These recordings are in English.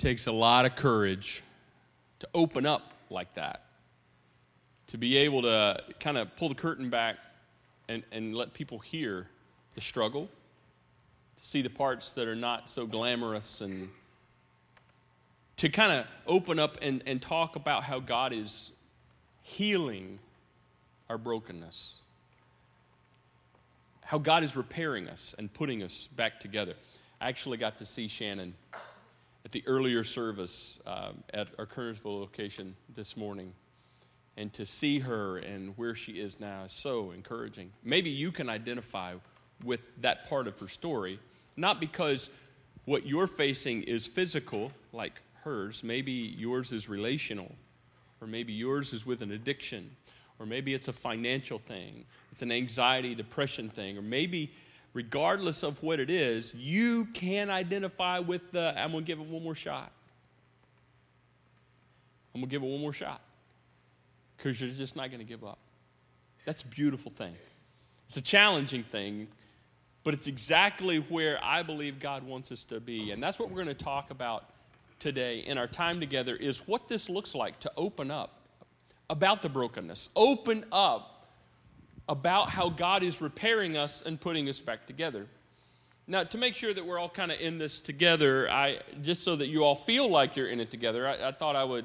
takes a lot of courage to open up like that, to be able to kind of pull the curtain back and, and let people hear the struggle, to see the parts that are not so glamorous, and to kind of open up and, and talk about how God is healing our brokenness, how God is repairing us and putting us back together. I actually got to see Shannon at the earlier service uh, at our Kernersville location this morning. And to see her and where she is now is so encouraging. Maybe you can identify with that part of her story, not because what you're facing is physical, like hers, maybe yours is relational, or maybe yours is with an addiction, or maybe it's a financial thing, it's an anxiety, depression thing, or maybe regardless of what it is, you can identify with the, I'm going to give it one more shot. I'm going to give it one more shot because you're just not going to give up. That's a beautiful thing. It's a challenging thing, but it's exactly where I believe God wants us to be. And that's what we're going to talk about today in our time together is what this looks like to open up about the brokenness. Open up about how God is repairing us and putting us back together. Now, to make sure that we're all kind of in this together, I just so that you all feel like you're in it together, I, I thought I would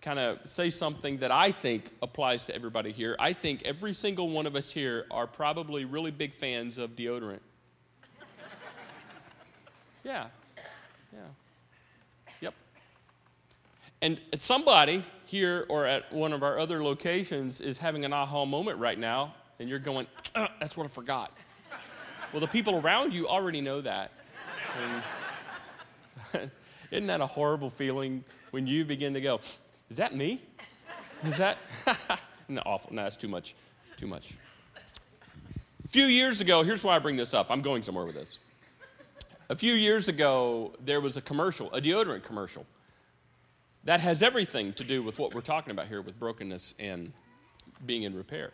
kind of say something that I think applies to everybody here. I think every single one of us here are probably really big fans of deodorant. yeah, yeah, yep. And somebody here or at one of our other locations is having an aha moment right now and you're going, uh, that's what I forgot. well, the people around you already know that. And isn't that a horrible feeling when you begin to go, is that me? Is that? no, awful. No, that's too much. Too much. A few years ago, here's why I bring this up. I'm going somewhere with this. A few years ago, there was a commercial, a deodorant commercial, that has everything to do with what we're talking about here with brokenness and being in repair.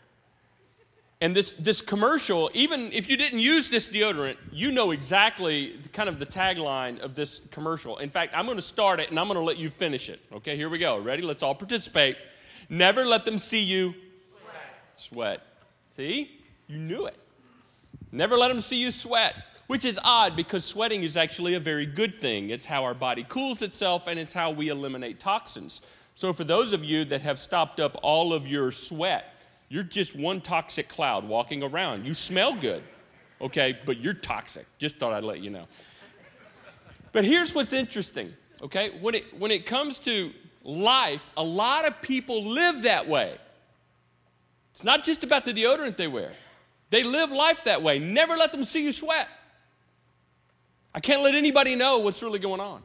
And this, this commercial, even if you didn't use this deodorant, you know exactly kind of the tagline of this commercial. In fact, I'm going to start it and I'm going to let you finish it. Okay, here we go. Ready? Let's all participate. Never let them see you sweat. sweat. See? You knew it. Never let them see you sweat, which is odd because sweating is actually a very good thing. It's how our body cools itself and it's how we eliminate toxins. So, for those of you that have stopped up all of your sweat, you're just one toxic cloud walking around. You smell good, okay, but you're toxic. Just thought I'd let you know. But here's what's interesting, okay? When it, when it comes to life, a lot of people live that way. It's not just about the deodorant they wear, they live life that way. Never let them see you sweat. I can't let anybody know what's really going on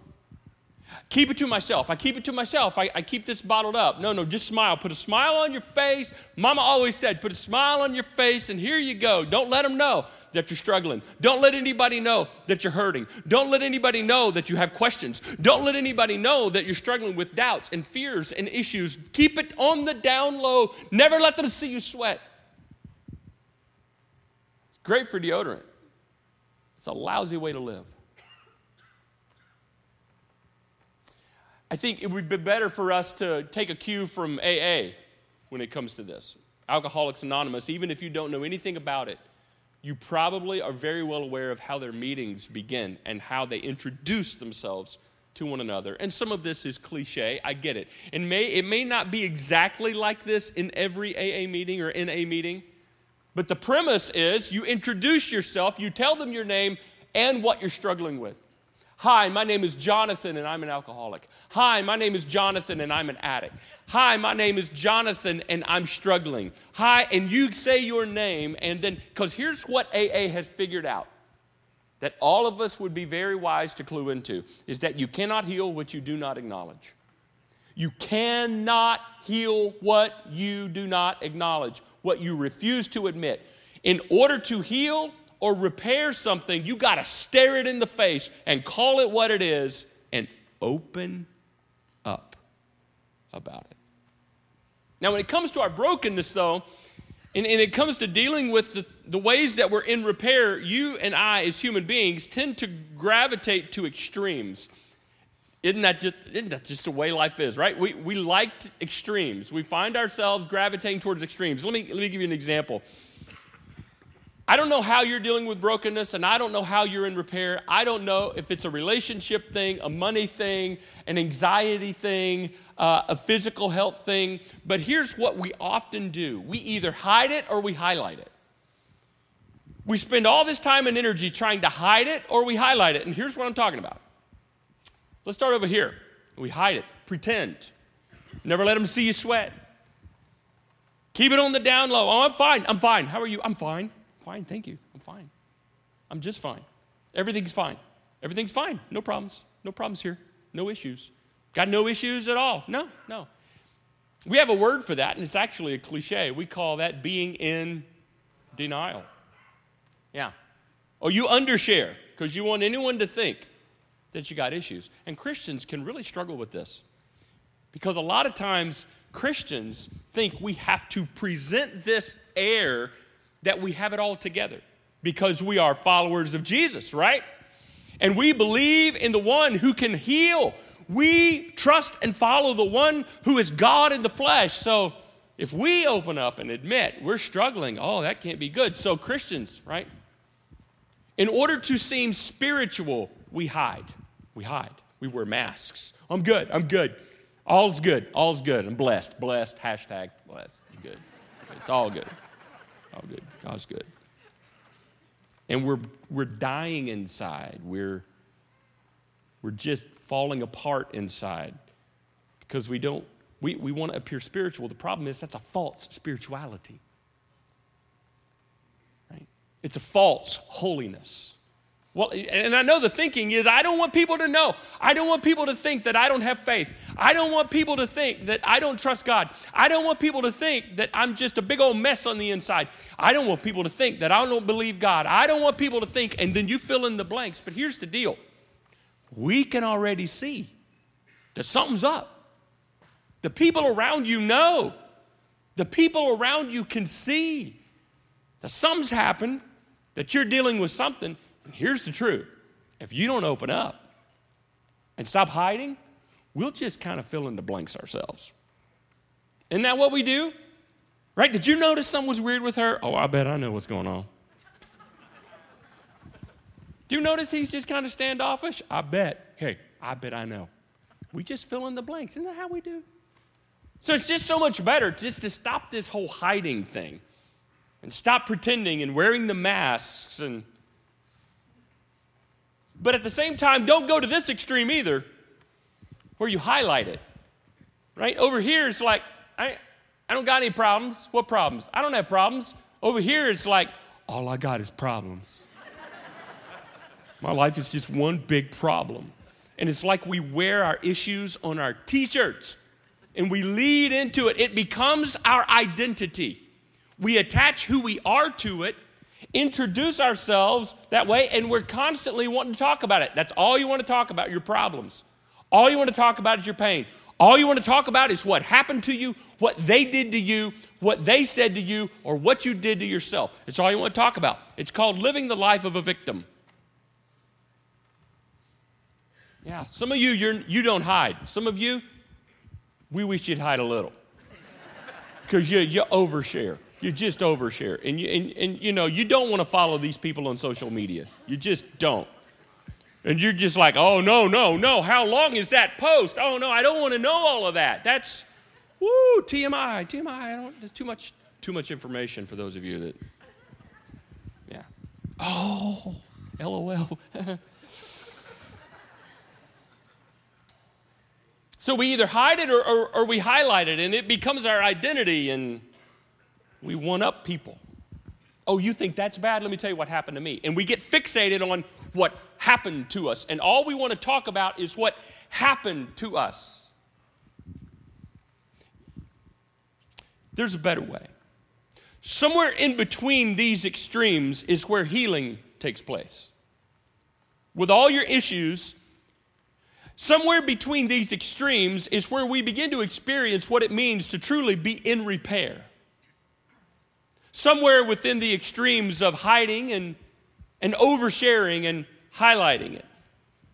keep it to myself. I keep it to myself. I, I, keep this bottled up. No, no, just smile. Put a smile on your face. Mama always said, put a smile on your face, and here you go. Don't let them know that you're struggling. Don't let anybody know that you're hurting. Don't let anybody know that you have questions. Don't let anybody know that you're struggling with doubts and fears and issues. Keep it on the down low. Never let them see you sweat. It's great for deodorant, it's a lousy way to live. I think it would be better for us to take a cue from AA when it comes to this. Alcoholics Anonymous, even if you don't know anything about it, you probably are very well aware of how their meetings begin and how they introduce themselves to one another. And some of this is cliche, I get it. And may, it may not be exactly like this in every AA meeting or NA meeting, but the premise is you introduce yourself, you tell them your name and what you're struggling with. Hi, my name is Jonathan and I'm an alcoholic. Hi, my name is Jonathan and I'm an addict. Hi, my name is Jonathan and I'm struggling. Hi, and you say your name, and then, because here's what AA has figured out that all of us would be very wise to clue into is that you cannot heal what you do not acknowledge. You cannot heal what you do not acknowledge, what you refuse to admit. In order to heal, or repair something, you got to stare it in the face and call it what it is and open up about it. Now, when it comes to our brokenness, though, and, and it comes to dealing with the, the ways that we're in repair, you and I, as human beings, tend to gravitate to extremes. Isn't that just, isn't that just the way life is, right? We, we like extremes. We find ourselves gravitating towards extremes. Let me, let me give you an example. I don't know how you're dealing with brokenness, and I don't know how you're in repair. I don't know if it's a relationship thing, a money thing, an anxiety thing, uh, a physical health thing. But here's what we often do we either hide it or we highlight it. We spend all this time and energy trying to hide it or we highlight it. And here's what I'm talking about Let's start over here. We hide it, pretend. Never let them see you sweat. Keep it on the down low. Oh, I'm fine. I'm fine. How are you? I'm fine. Fine. Thank you. I'm fine. I'm just fine. Everything's fine. Everything's fine. No problems. No problems here. No issues. Got no issues at all. No, no. We have a word for that, and it's actually a cliche. We call that being in denial. Yeah. Or oh, you undershare because you want anyone to think that you got issues. And Christians can really struggle with this because a lot of times Christians think we have to present this air that we have it all together because we are followers of Jesus, right? And we believe in the one who can heal. We trust and follow the one who is God in the flesh. So if we open up and admit we're struggling, oh, that can't be good. So, Christians, right? In order to seem spiritual, we hide. We hide. We wear masks. I'm good. I'm good. All's good. All's good. I'm blessed. Blessed. Hashtag blessed. I'm good. It's all good. All good. God's good. And we're, we're dying inside. We're, we're just falling apart inside because we don't, we, we want to appear spiritual. The problem is that's a false spirituality. Right? It's a false holiness. Well, and I know the thinking is I don't want people to know. I don't want people to think that I don't have faith. I don't want people to think that I don't trust God. I don't want people to think that I'm just a big old mess on the inside. I don't want people to think that I don't believe God. I don't want people to think, and then you fill in the blanks. But here's the deal we can already see that something's up. The people around you know. The people around you can see that something's happened, that you're dealing with something and here's the truth if you don't open up and stop hiding, we'll just kind of fill in the blanks ourselves. Isn't that what we do? Right? Did you notice something was weird with her? Oh, I bet I know what's going on. Do you notice he's just kind of standoffish? I bet. Hey, I bet I know. We just fill in the blanks. Isn't that how we do? So it's just so much better just to stop this whole hiding thing and stop pretending and wearing the masks and but at the same time, don't go to this extreme either, where you highlight it. Right? Over here, it's like, I, I don't got any problems. What problems? I don't have problems. Over here, it's like, all I got is problems. My life is just one big problem. And it's like we wear our issues on our t shirts and we lead into it. It becomes our identity. We attach who we are to it introduce ourselves that way, and we're constantly wanting to talk about it. That's all you want to talk about your problems. All you want to talk about is your pain. All you want to talk about is what happened to you, what they did to you, what they said to you, or what you did to yourself. It's all you want to talk about. It's called living the life of a victim. Yeah, some of you you're, you don't hide. Some of you, we wish you'd hide a little because you, you overshare you just overshare. And you, and, and you know, you don't want to follow these people on social media. You just don't. And you're just like, oh, no, no, no. How long is that post? Oh, no, I don't want to know all of that. That's, woo, TMI, TMI. I don't, too much, too much information for those of you that, yeah. Oh, LOL. so we either hide it or, or, or we highlight it, and it becomes our identity. And, we one up people. Oh, you think that's bad? Let me tell you what happened to me. And we get fixated on what happened to us. And all we want to talk about is what happened to us. There's a better way. Somewhere in between these extremes is where healing takes place. With all your issues, somewhere between these extremes is where we begin to experience what it means to truly be in repair somewhere within the extremes of hiding and, and oversharing and highlighting it.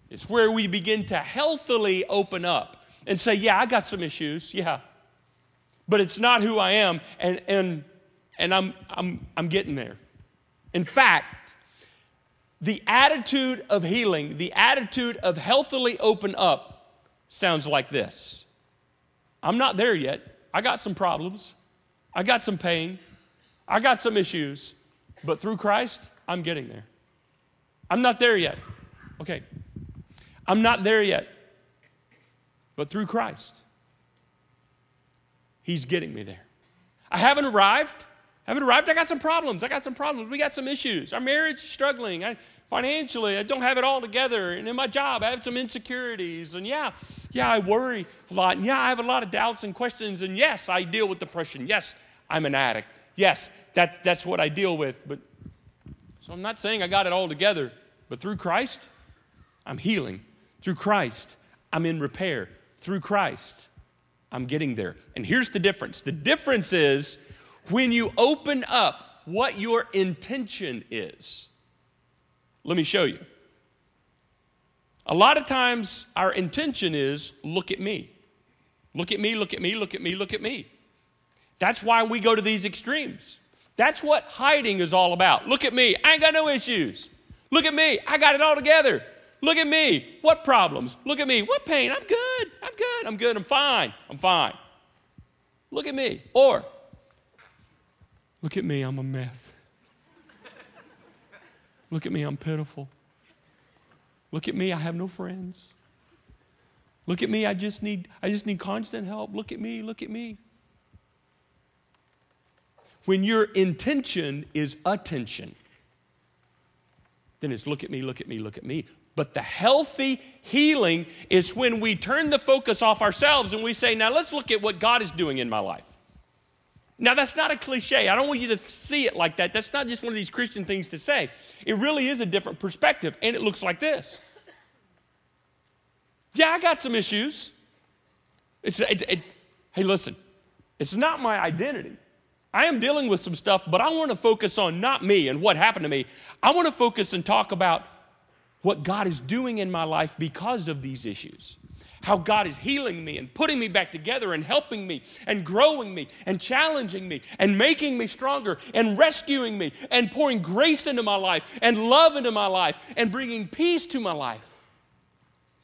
It's where we begin to healthily open up and say, Yeah, I got some issues. Yeah. But it's not who I am. And, and, and I'm, I'm, I'm getting there. In fact, the attitude of healing, the attitude of healthily open up, sounds like this I'm not there yet. I got some problems. I got some pain. I got some issues. But through Christ, I'm getting there. I'm not there yet. Okay. I'm not there yet. But through Christ, He's getting me there. I haven't arrived. I haven't arrived. I got some problems. I got some problems. We got some issues. Our marriage is struggling. I, financially, I don't have it all together. And in my job, I have some insecurities. And yeah, yeah, I worry a lot. And yeah, I have a lot of doubts and questions. And yes, I deal with depression. Yes, I'm an addict. Yes, that's, that's what I deal with. But so I'm not saying I got it all together, but through Christ, I'm healing. Through Christ, I'm in repair. Through Christ, I'm getting there. And here's the difference the difference is when you open up what your intention is. Let me show you. A lot of times, our intention is look at me. Look at me, look at me, look at me, look at me. That's why we go to these extremes. That's what hiding is all about. Look at me. I ain't got no issues. Look at me. I got it all together. Look at me. What problems? Look at me. What pain? I'm good. I'm good. I'm good. I'm fine. I'm fine. Look at me. Or, look at me. I'm a mess. Look at me. I'm pitiful. Look at me. I have no friends. Look at me. I just need I just need constant help. Look at me. Look at me when your intention is attention, then it's look at me, look at me, look at me. But the healthy healing is when we turn the focus off ourselves and we say, now let's look at what God is doing in my life. Now, that's not a cliche. I don't want you to see it like that. That's not just one of these Christian things to say. It really is a different perspective, and it looks like this. Yeah, I got some issues. It's, it, it, hey, listen, it's not my identity. I am dealing with some stuff, but I want to focus on not me and what happened to me. I want to focus and talk about what God is doing in my life because of these issues. How God is healing me and putting me back together and helping me and growing me and challenging me and making me stronger and rescuing me and pouring grace into my life and love into my life and bringing peace to my life.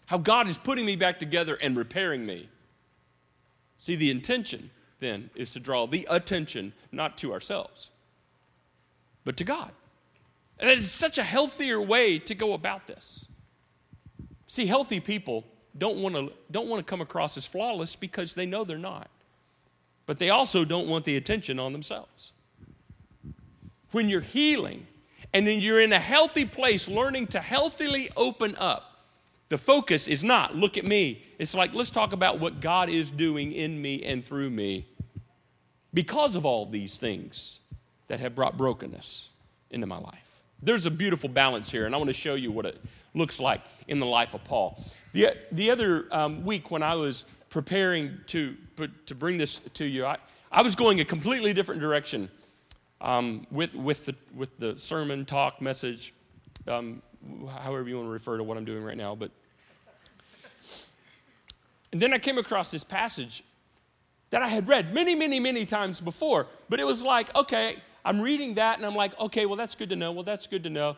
How God is putting me back together and repairing me. See, the intention then is to draw the attention not to ourselves, but to God. And it is such a healthier way to go about this. See, healthy people don't want to don't want to come across as flawless because they know they're not. But they also don't want the attention on themselves. When you're healing and then you're in a healthy place learning to healthily open up, the focus is not look at me. It's like let's talk about what God is doing in me and through me because of all these things that have brought brokenness into my life. There's a beautiful balance here, and I want to show you what it looks like in the life of Paul. The, the other um, week when I was preparing to, to bring this to you, I, I was going a completely different direction um, with, with, the, with the sermon, talk, message, um, however you want to refer to what I'm doing right now. But and then I came across this passage that I had read many, many, many times before. But it was like, okay, I'm reading that and I'm like, okay, well, that's good to know. Well, that's good to know.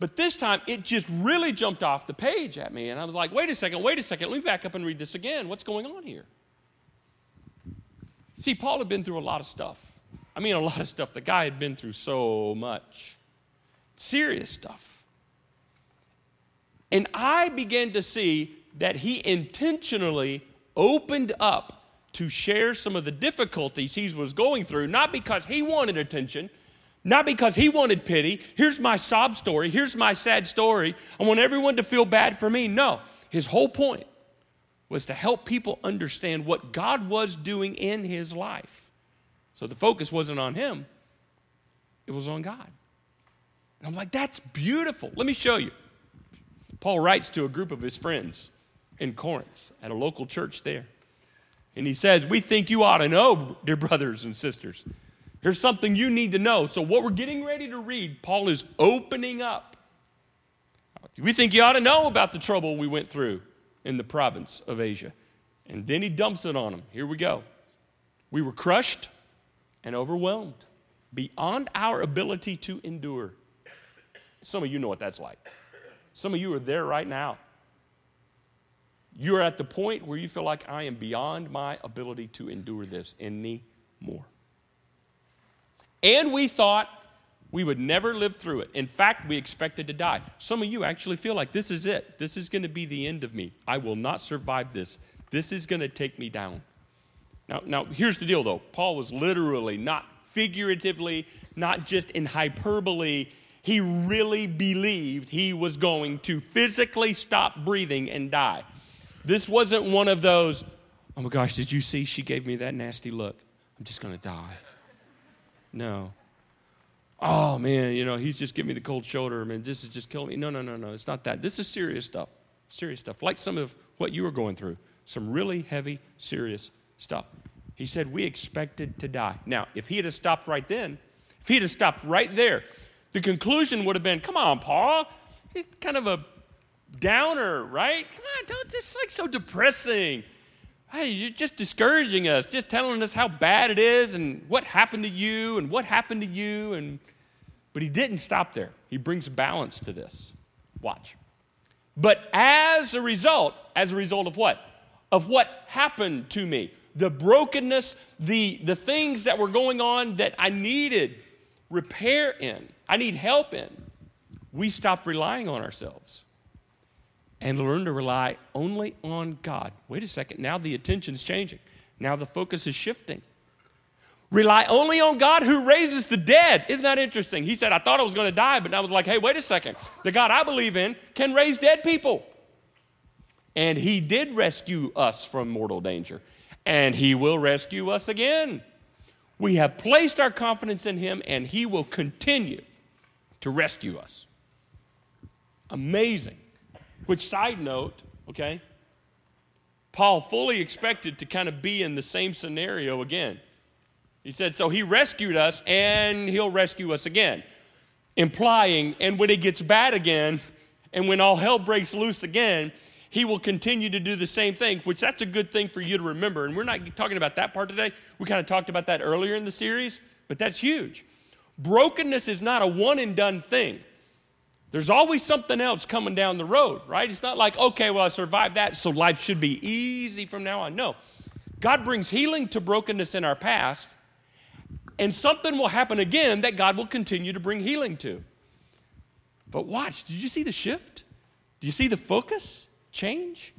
But this time, it just really jumped off the page at me. And I was like, wait a second, wait a second. Let me back up and read this again. What's going on here? See, Paul had been through a lot of stuff. I mean, a lot of stuff. The guy had been through so much serious stuff. And I began to see that he intentionally opened up to share some of the difficulties he was going through, not because he wanted attention, not because he wanted pity. Here's my sob story. Here's my sad story. I want everyone to feel bad for me. No, his whole point was to help people understand what God was doing in his life. So the focus wasn't on him, it was on God. And I'm like, that's beautiful. Let me show you. Paul writes to a group of his friends in Corinth at a local church there. And he says, We think you ought to know, dear brothers and sisters. Here's something you need to know. So, what we're getting ready to read, Paul is opening up We think you ought to know about the trouble we went through in the province of Asia. And then he dumps it on them. Here we go. We were crushed and overwhelmed beyond our ability to endure. Some of you know what that's like. Some of you are there right now. You're at the point where you feel like I am beyond my ability to endure this anymore. And we thought we would never live through it. In fact, we expected to die. Some of you actually feel like this is it. This is going to be the end of me. I will not survive this. This is going to take me down. Now, now here's the deal though. Paul was literally, not figuratively, not just in hyperbole. He really believed he was going to physically stop breathing and die. This wasn't one of those, oh my gosh, did you see she gave me that nasty look? I'm just going to die. No. Oh man, you know, he's just giving me the cold shoulder. I mean, this is just killing me. No, no, no, no. It's not that. This is serious stuff. Serious stuff. Like some of what you were going through. Some really heavy, serious stuff. He said, We expected to die. Now, if he had stopped right then, if he had stopped right there, the conclusion would have been, Come on, Paul. He's kind of a downer, right? Come on, don't, this like so depressing. Hey, you're just discouraging us, just telling us how bad it is and what happened to you and what happened to you. And but he didn't stop there. He brings balance to this. Watch. But as a result, as a result of what? Of what happened to me. The brokenness, the, the things that were going on that I needed repair in, I need help in. We stopped relying on ourselves and learn to rely only on God. Wait a second, now the attention's changing. Now the focus is shifting. Rely only on God who raises the dead. Isn't that interesting? He said, I thought I was going to die, but I was like, hey, wait a second. The God I believe in can raise dead people. And He did rescue us from mortal danger, and He will rescue us again. We have placed our confidence in Him, and He will continue to rescue us. Amazing. Which, side note, okay, Paul fully expected to kind of be in the same scenario again. He said, So he rescued us and he'll rescue us again. Implying, and when it gets bad again, and when all hell breaks loose again, he will continue to do the same thing, which that's a good thing for you to remember. And we're not talking about that part today. We kind of talked about that earlier in the series, but that's huge. Brokenness is not a one and done thing. There's always something else coming down the road, right? It's not like, okay, well, I survived that, so life should be easy from now on. No. God brings healing to brokenness in our past, and something will happen again that God will continue to bring healing to. But watch, did you see the shift? Do you see the focus change?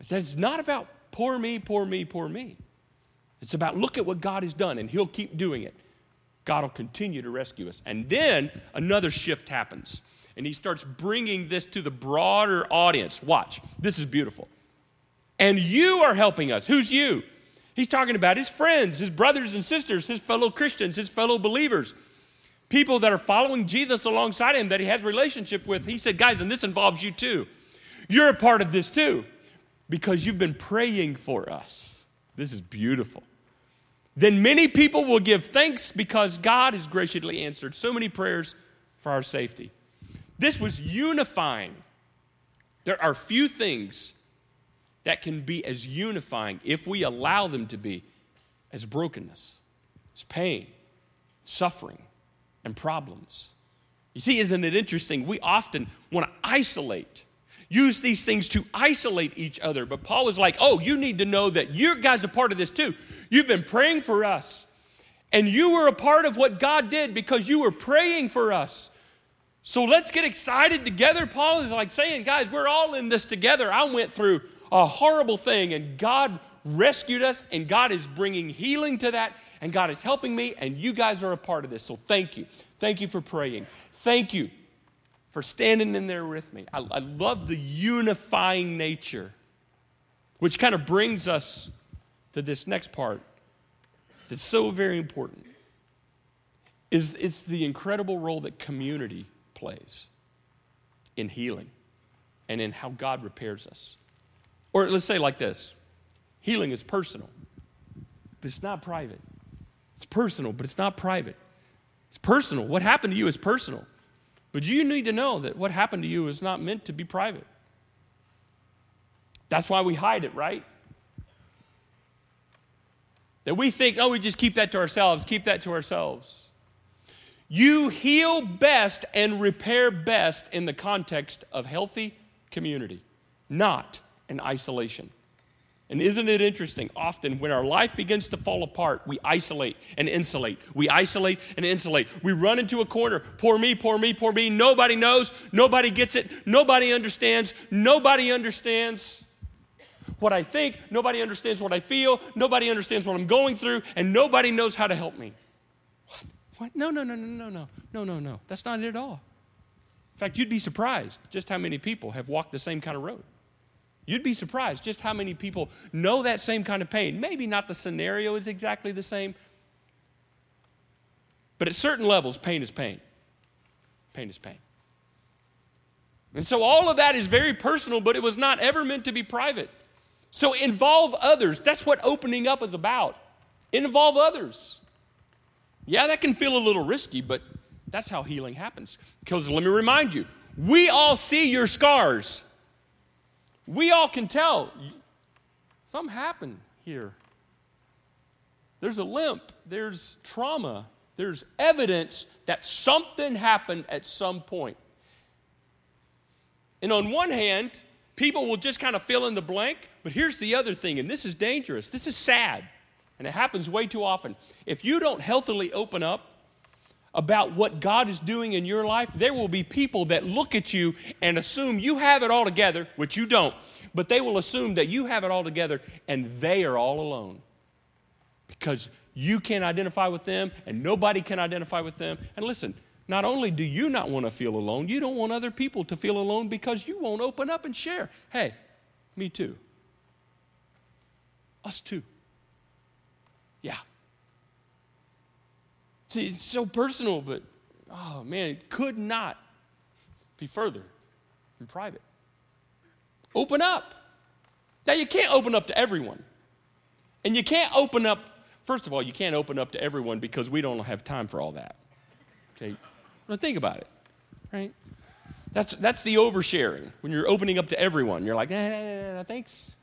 It's not about poor me, poor me, poor me. It's about look at what God has done, and He'll keep doing it. God will continue to rescue us. And then another shift happens and he starts bringing this to the broader audience. Watch, this is beautiful. And you are helping us. Who's you? He's talking about his friends, his brothers and sisters, his fellow Christians, his fellow believers, people that are following Jesus alongside him that he has relationship with. He said, "Guys, and this involves you too. You're a part of this too because you've been praying for us." This is beautiful. Then many people will give thanks because God has graciously answered so many prayers for our safety. This was unifying. There are few things that can be as unifying if we allow them to be as brokenness, as pain, suffering, and problems. You see, isn't it interesting? We often want to isolate, use these things to isolate each other. But Paul was like, oh, you need to know that you guys are part of this too. You've been praying for us, and you were a part of what God did because you were praying for us. So let's get excited together. Paul is like saying, guys, we're all in this together. I went through a horrible thing, and God rescued us, and God is bringing healing to that, and God is helping me, and you guys are a part of this. So thank you. Thank you for praying. Thank you for standing in there with me. I, I love the unifying nature, which kind of brings us to this next part that's so very important. Is it's the incredible role that community plays in healing and in how God repairs us. Or let's say like this healing is personal, but it's not private. It's personal, but it's not private. It's personal. What happened to you is personal. But you need to know that what happened to you is not meant to be private. That's why we hide it, right? That we think, oh, we just keep that to ourselves, keep that to ourselves. You heal best and repair best in the context of healthy community, not in isolation. And isn't it interesting? Often, when our life begins to fall apart, we isolate and insulate. We isolate and insulate. We run into a corner. Poor me, poor me, poor me. Nobody knows. Nobody gets it. Nobody understands. Nobody understands what I think. Nobody understands what I feel. Nobody understands what I'm going through. And nobody knows how to help me. What? No, no, no, no, no, no. No, no, no. That's not it at all. In fact, you'd be surprised just how many people have walked the same kind of road. You'd be surprised just how many people know that same kind of pain. Maybe not the scenario is exactly the same, but at certain levels, pain is pain. Pain is pain. And so all of that is very personal, but it was not ever meant to be private. So involve others. That's what opening up is about. Involve others. Yeah, that can feel a little risky, but that's how healing happens. Because let me remind you, we all see your scars. We all can tell something happened here. There's a limp, there's trauma, there's evidence that something happened at some point. And on one hand, people will just kind of fill in the blank, but here's the other thing, and this is dangerous. This is sad, and it happens way too often. If you don't healthily open up, about what God is doing in your life, there will be people that look at you and assume you have it all together, which you don't, but they will assume that you have it all together and they are all alone because you can't identify with them and nobody can identify with them. And listen, not only do you not want to feel alone, you don't want other people to feel alone because you won't open up and share. Hey, me too. Us too. Yeah. See, it's so personal, but oh man, it could not be further from private. Open up. Now, you can't open up to everyone. And you can't open up, first of all, you can't open up to everyone because we don't have time for all that. Okay? Now, think about it, right? That's, that's the oversharing. When you're opening up to everyone, you're like, thanks.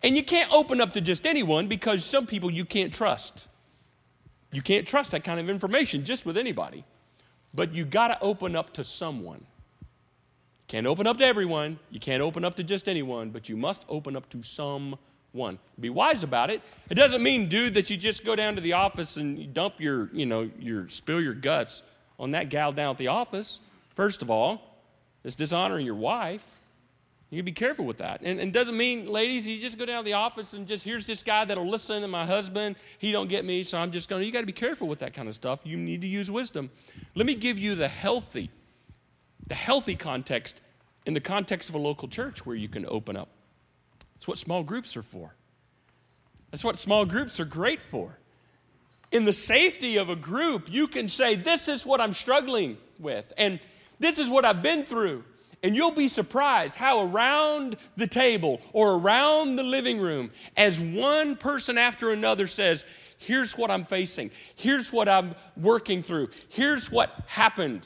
And you can't open up to just anyone because some people you can't trust. You can't trust that kind of information just with anybody. But you got to open up to someone. Can't open up to everyone. You can't open up to just anyone, but you must open up to someone. Be wise about it. It doesn't mean, dude, that you just go down to the office and you dump your, you know, your spill your guts on that gal down at the office. First of all, it's dishonoring your wife. You be careful with that. And it doesn't mean, ladies, you just go down to the office and just here's this guy that'll listen and my husband. He don't get me, so I'm just to, you got to be careful with that kind of stuff. You need to use wisdom. Let me give you the healthy, the healthy context in the context of a local church where you can open up. That's what small groups are for. That's what small groups are great for. In the safety of a group, you can say, This is what I'm struggling with, and this is what I've been through. And you'll be surprised how around the table or around the living room, as one person after another says, Here's what I'm facing. Here's what I'm working through. Here's what happened.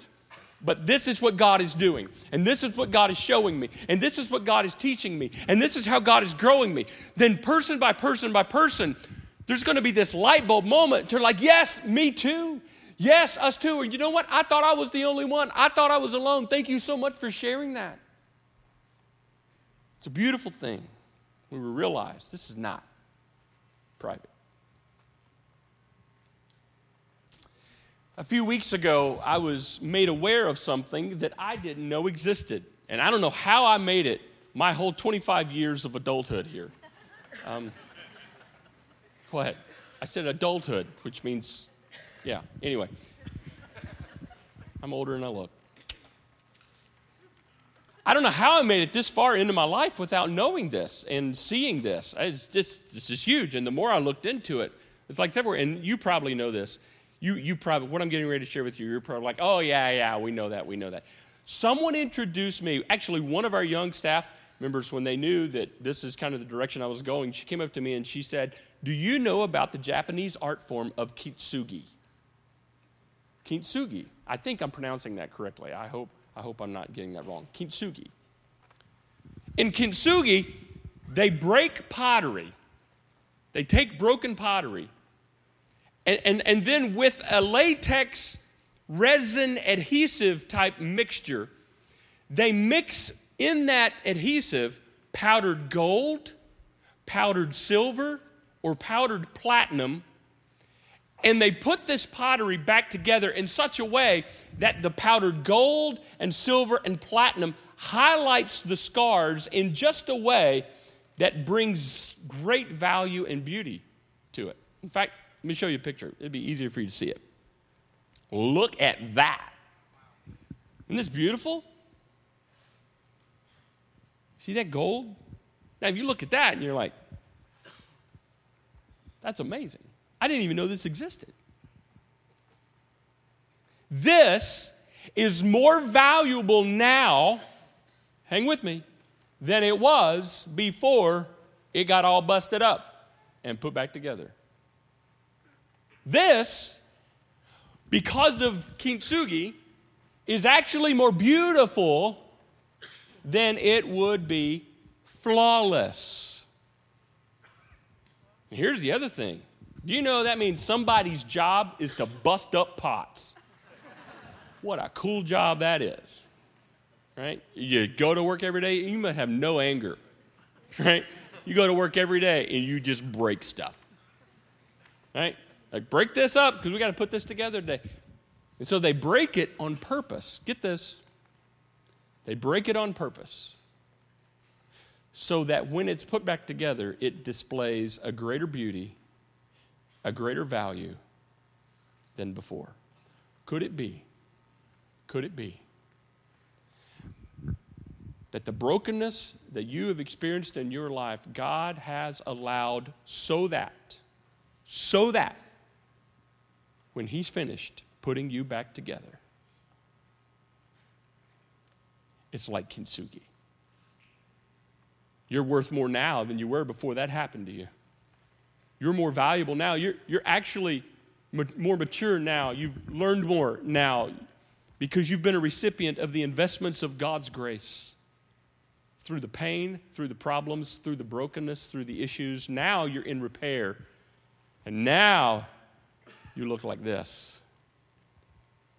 But this is what God is doing. And this is what God is showing me. And this is what God is teaching me. And this is how God is growing me. Then, person by person by person, there's going to be this light bulb moment. They're like, Yes, me too. Yes, us too. Or you know what? I thought I was the only one. I thought I was alone. Thank you so much for sharing that. It's a beautiful thing we realize this is not private. A few weeks ago, I was made aware of something that I didn't know existed. And I don't know how I made it my whole 25 years of adulthood here. Um, go ahead. I said adulthood, which means yeah, anyway. I'm older than I look. I don't know how I made it this far into my life without knowing this and seeing this. It's just, this is huge. And the more I looked into it, it's like everywhere. And you probably know this. You, you probably, what I'm getting ready to share with you, you're probably like, oh, yeah, yeah, we know that, we know that. Someone introduced me, actually, one of our young staff members, when they knew that this is kind of the direction I was going, she came up to me and she said, Do you know about the Japanese art form of kintsugi? Kintsugi. I think I'm pronouncing that correctly. I hope, I hope I'm not getting that wrong. Kintsugi. In kintsugi, they break pottery. They take broken pottery, and, and, and then with a latex resin adhesive type mixture, they mix in that adhesive powdered gold, powdered silver, or powdered platinum and they put this pottery back together in such a way that the powdered gold and silver and platinum highlights the scars in just a way that brings great value and beauty to it. In fact, let me show you a picture. It'd be easier for you to see it. Look at that. Isn't this beautiful? See that gold? Now, if you look at that and you're like, that's amazing. I didn't even know this existed. This is more valuable now, hang with me, than it was before it got all busted up and put back together. This, because of kintsugi, is actually more beautiful than it would be flawless. Here's the other thing do you know that means somebody's job is to bust up pots? What a cool job that is. Right? You go to work every day, you must have no anger. Right? You go to work every day and you just break stuff. Right? Like, break this up because we got to put this together today. And so they break it on purpose. Get this. They break it on purpose so that when it's put back together, it displays a greater beauty a greater value than before? Could it be? Could it be that the brokenness that you have experienced in your life, God has allowed so that, so that when He's finished putting you back together, it's like kintsugi. You're worth more now than you were before that happened to you. You're more valuable now. You're, you're actually more mature now. You've learned more now because you've been a recipient of the investments of God's grace. Through the pain, through the problems, through the brokenness, through the issues. Now you're in repair. And now you look like this.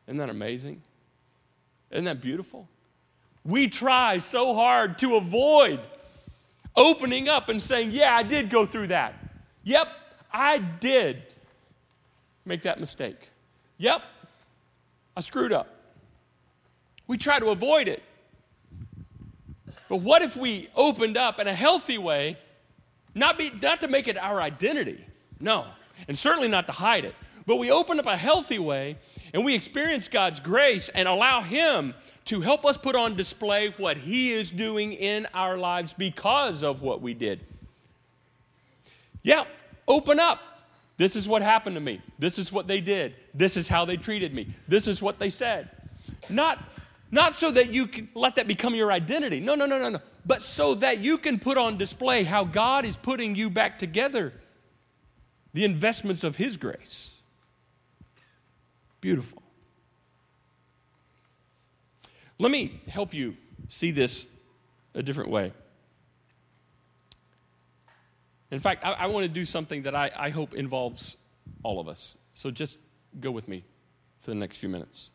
Isn't that amazing? Isn't that beautiful? We try so hard to avoid opening up and saying, Yeah, I did go through that. Yep, I did make that mistake. Yep, I screwed up. We try to avoid it. But what if we opened up in a healthy way, not, be, not to make it our identity, no, and certainly not to hide it, but we open up a healthy way and we experience God's grace and allow Him to help us put on display what He is doing in our lives because of what we did. Yeah, open up. This is what happened to me. This is what they did. This is how they treated me. This is what they said. Not, not so that you can let that become your identity. No, no, no, no, no. But so that you can put on display how God is putting you back together, the investments of His grace. Beautiful. Let me help you see this a different way. In fact, I, I want to do something that I, I hope involves all of us. So just go with me for the next few minutes.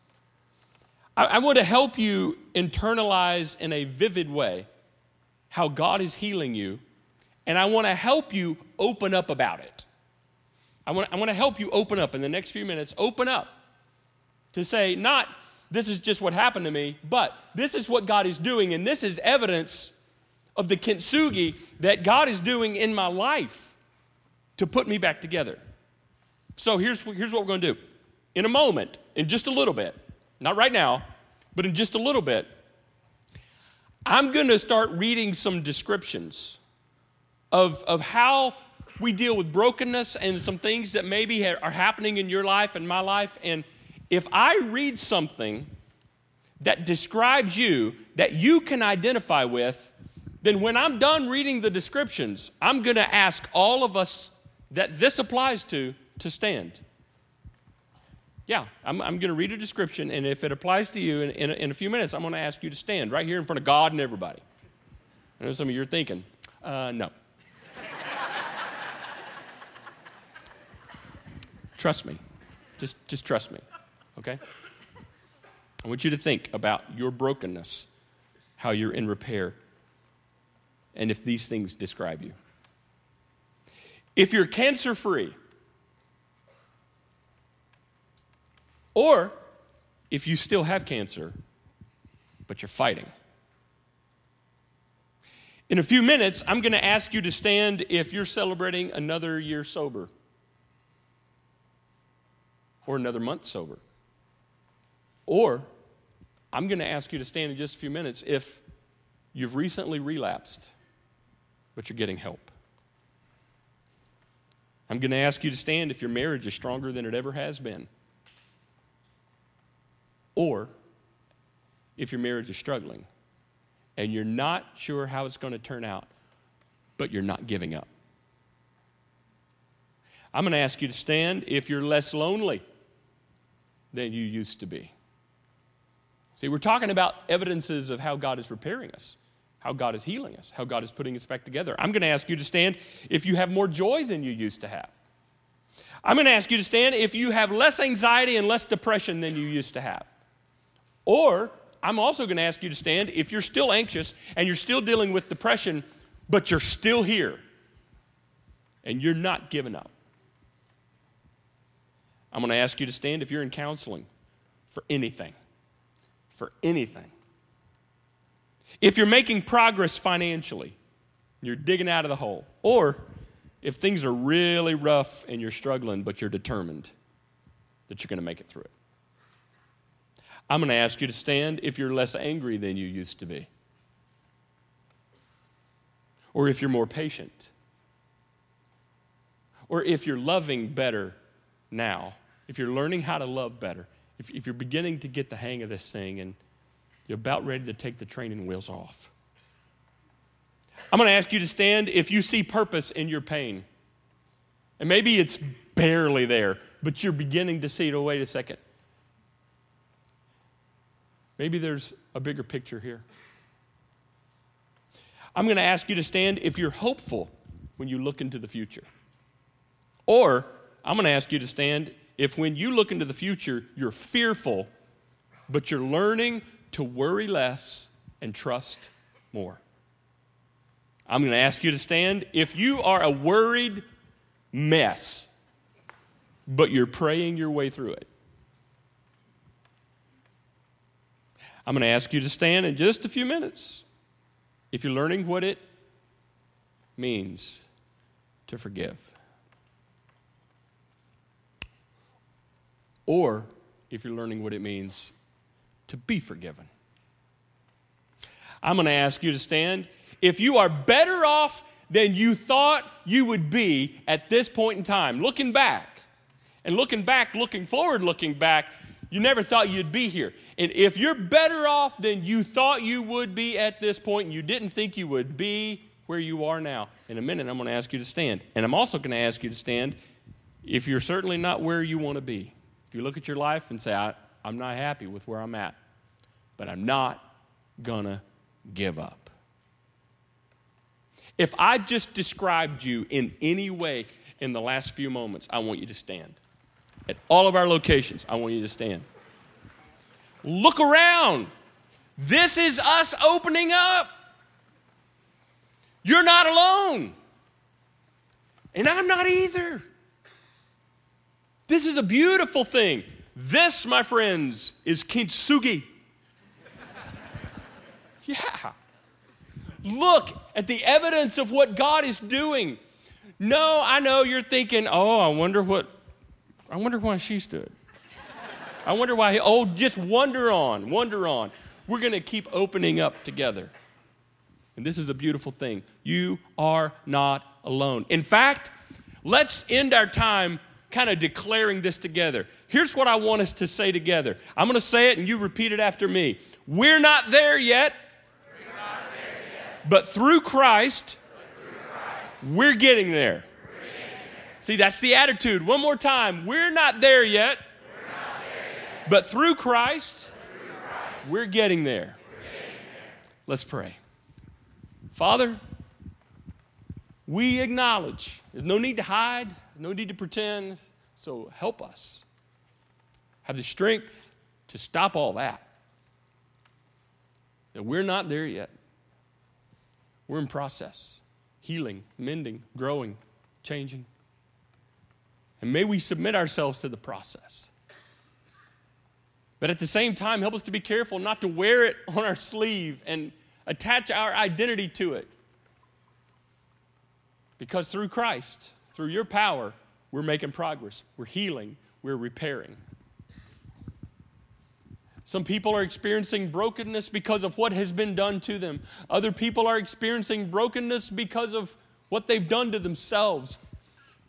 I, I want to help you internalize in a vivid way how God is healing you, and I want to help you open up about it. I want, I want to help you open up in the next few minutes, open up to say, not this is just what happened to me, but this is what God is doing, and this is evidence of the kintsugi that God is doing in my life to put me back together. So here's, here's what we're going to do. In a moment, in just a little bit, not right now, but in just a little bit, I'm going to start reading some descriptions of, of how we deal with brokenness and some things that maybe are happening in your life and my life. And if I read something that describes you that you can identify with, then when I'm done reading the descriptions, I'm going to ask all of us that this applies to to stand. Yeah, I'm, I'm going to read a description, and if it applies to you in, in, a, in a few minutes, I'm going to ask you to stand right here in front of God and everybody. I know some of you are thinking, uh, no. trust me. Just, just trust me, okay? I want you to think about your brokenness, how you're in repair, and if these things describe you. If you're cancer free, or if you still have cancer, but you're fighting. In a few minutes, I'm going to ask you to stand if you're celebrating another year sober or another month sober. Or I'm going to ask you to stand in just a few minutes if you've recently relapsed, but you're getting help. I'm going to ask you to stand if your marriage is stronger than it ever has been. Or if your marriage is struggling and you're not sure how it's going to turn out, but you're not giving up. I'm going to ask you to stand if you're less lonely than you used to be. See, we're talking about evidences of how God is repairing us, how God is healing us, how God is putting us back together. I'm going to ask you to stand if you have more joy than you used to have. I'm going to ask you to stand if you have less anxiety and less depression than you used to have. Or I'm also going to ask you to stand if you're still anxious and you're still dealing with depression, but you're still here and you're not giving up. I'm going to ask you to stand if you're in counseling for anything. For anything. If you're making progress financially, you're digging out of the hole. Or if things are really rough and you're struggling, but you're determined that you're going to make it through it. I'm going to ask you to stand if you're less angry than you used to be. Or if you're more patient. Or if you're loving better now, if you're learning how to love better, if, if you're beginning to get the hang of this thing and you're about ready to take the training wheels off. I'm going to ask you to stand if you see purpose in your pain. And maybe it's barely there, but you're beginning to see it. Oh, wait a second. Maybe there's a bigger picture here. I'm going to ask you to stand if you're hopeful when you look into the future. Or I'm going to ask you to stand if when you look into the future, you're fearful, but you're learning to worry less and trust more. I'm going to ask you to stand if you are a worried mess, but you're praying your way through it. I'm going to ask you to stand in just a few minutes if you're learning what it means to forgive. or if you're learning what it means to be forgiven. I'm going to ask you to stand. If you are better off than you thought you would be at this point in time, looking back, and looking back, looking forward, looking back, you never thought you'd be here. And if you're better off than you thought you would be at this point, and you didn't think you would be where you are now, in a minute I'm going to ask you to stand. And I'm also going to ask you to stand if you're certainly not where you want to be. If you look at your life and say, I, am not happy with where I'm at, but I'm not to give up. If I just described you in any way in the last few moments, I want you to stand. At all of our locations, I want you to stand. Look around. This is us opening up. You're not alone. And I'm not either. This is a beautiful thing. This, my friends, is kintsugi. yeah. Look at the evidence of what God is doing. No, I know you're thinking, oh, I wonder what, I wonder why she stood. I wonder why, he, oh, just wonder on, wonder on. We're going to keep opening up together. And this is a beautiful thing. You are not alone. In fact, let's end our time kind of declaring this together. Here's what I want us to say together. I'm going to say it and you repeat it after me. We're not there yet, not there yet. But, through Christ, we're getting there. We're getting. See, that's the attitude. One more time. We're not there yet, But through Christ, we're getting there. Let's pray. Father, we acknowledge there's no need to hide, no need to pretend. So help us have the strength to stop all that. That we're not there yet. We're in process, healing, mending, growing, changing. And may we submit ourselves to the process. But at the same time, help us to be careful not to wear it on our sleeve and attach our identity to it. Because through Christ, through your power, we're making progress, we're healing, we're repairing. Some people are experiencing brokenness because of what has been done to them. Other people are experiencing brokenness because of what they've done to themselves.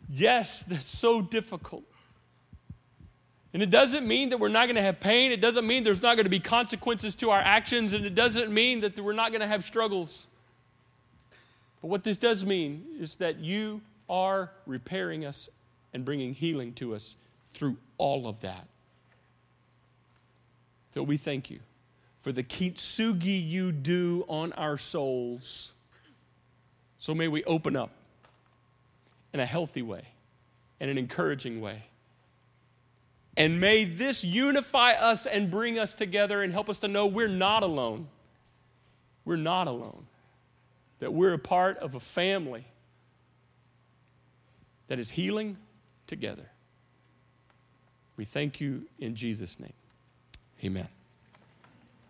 Yes, that's so difficult. And it doesn't mean that we're not going to have pain. It doesn't mean there's not going to be consequences to our actions. And it doesn't mean that we're not going to have struggles. But what this does mean is that you are repairing us and bringing healing to us through all of that. So we thank you for the kintsugi you do on our souls. So may we open up in a healthy way, in an encouraging way. And may this unify us and bring us together and help us to know we're not alone. We're not alone. That we're a part of a family that is healing together. We thank you in Jesus' name. Amen.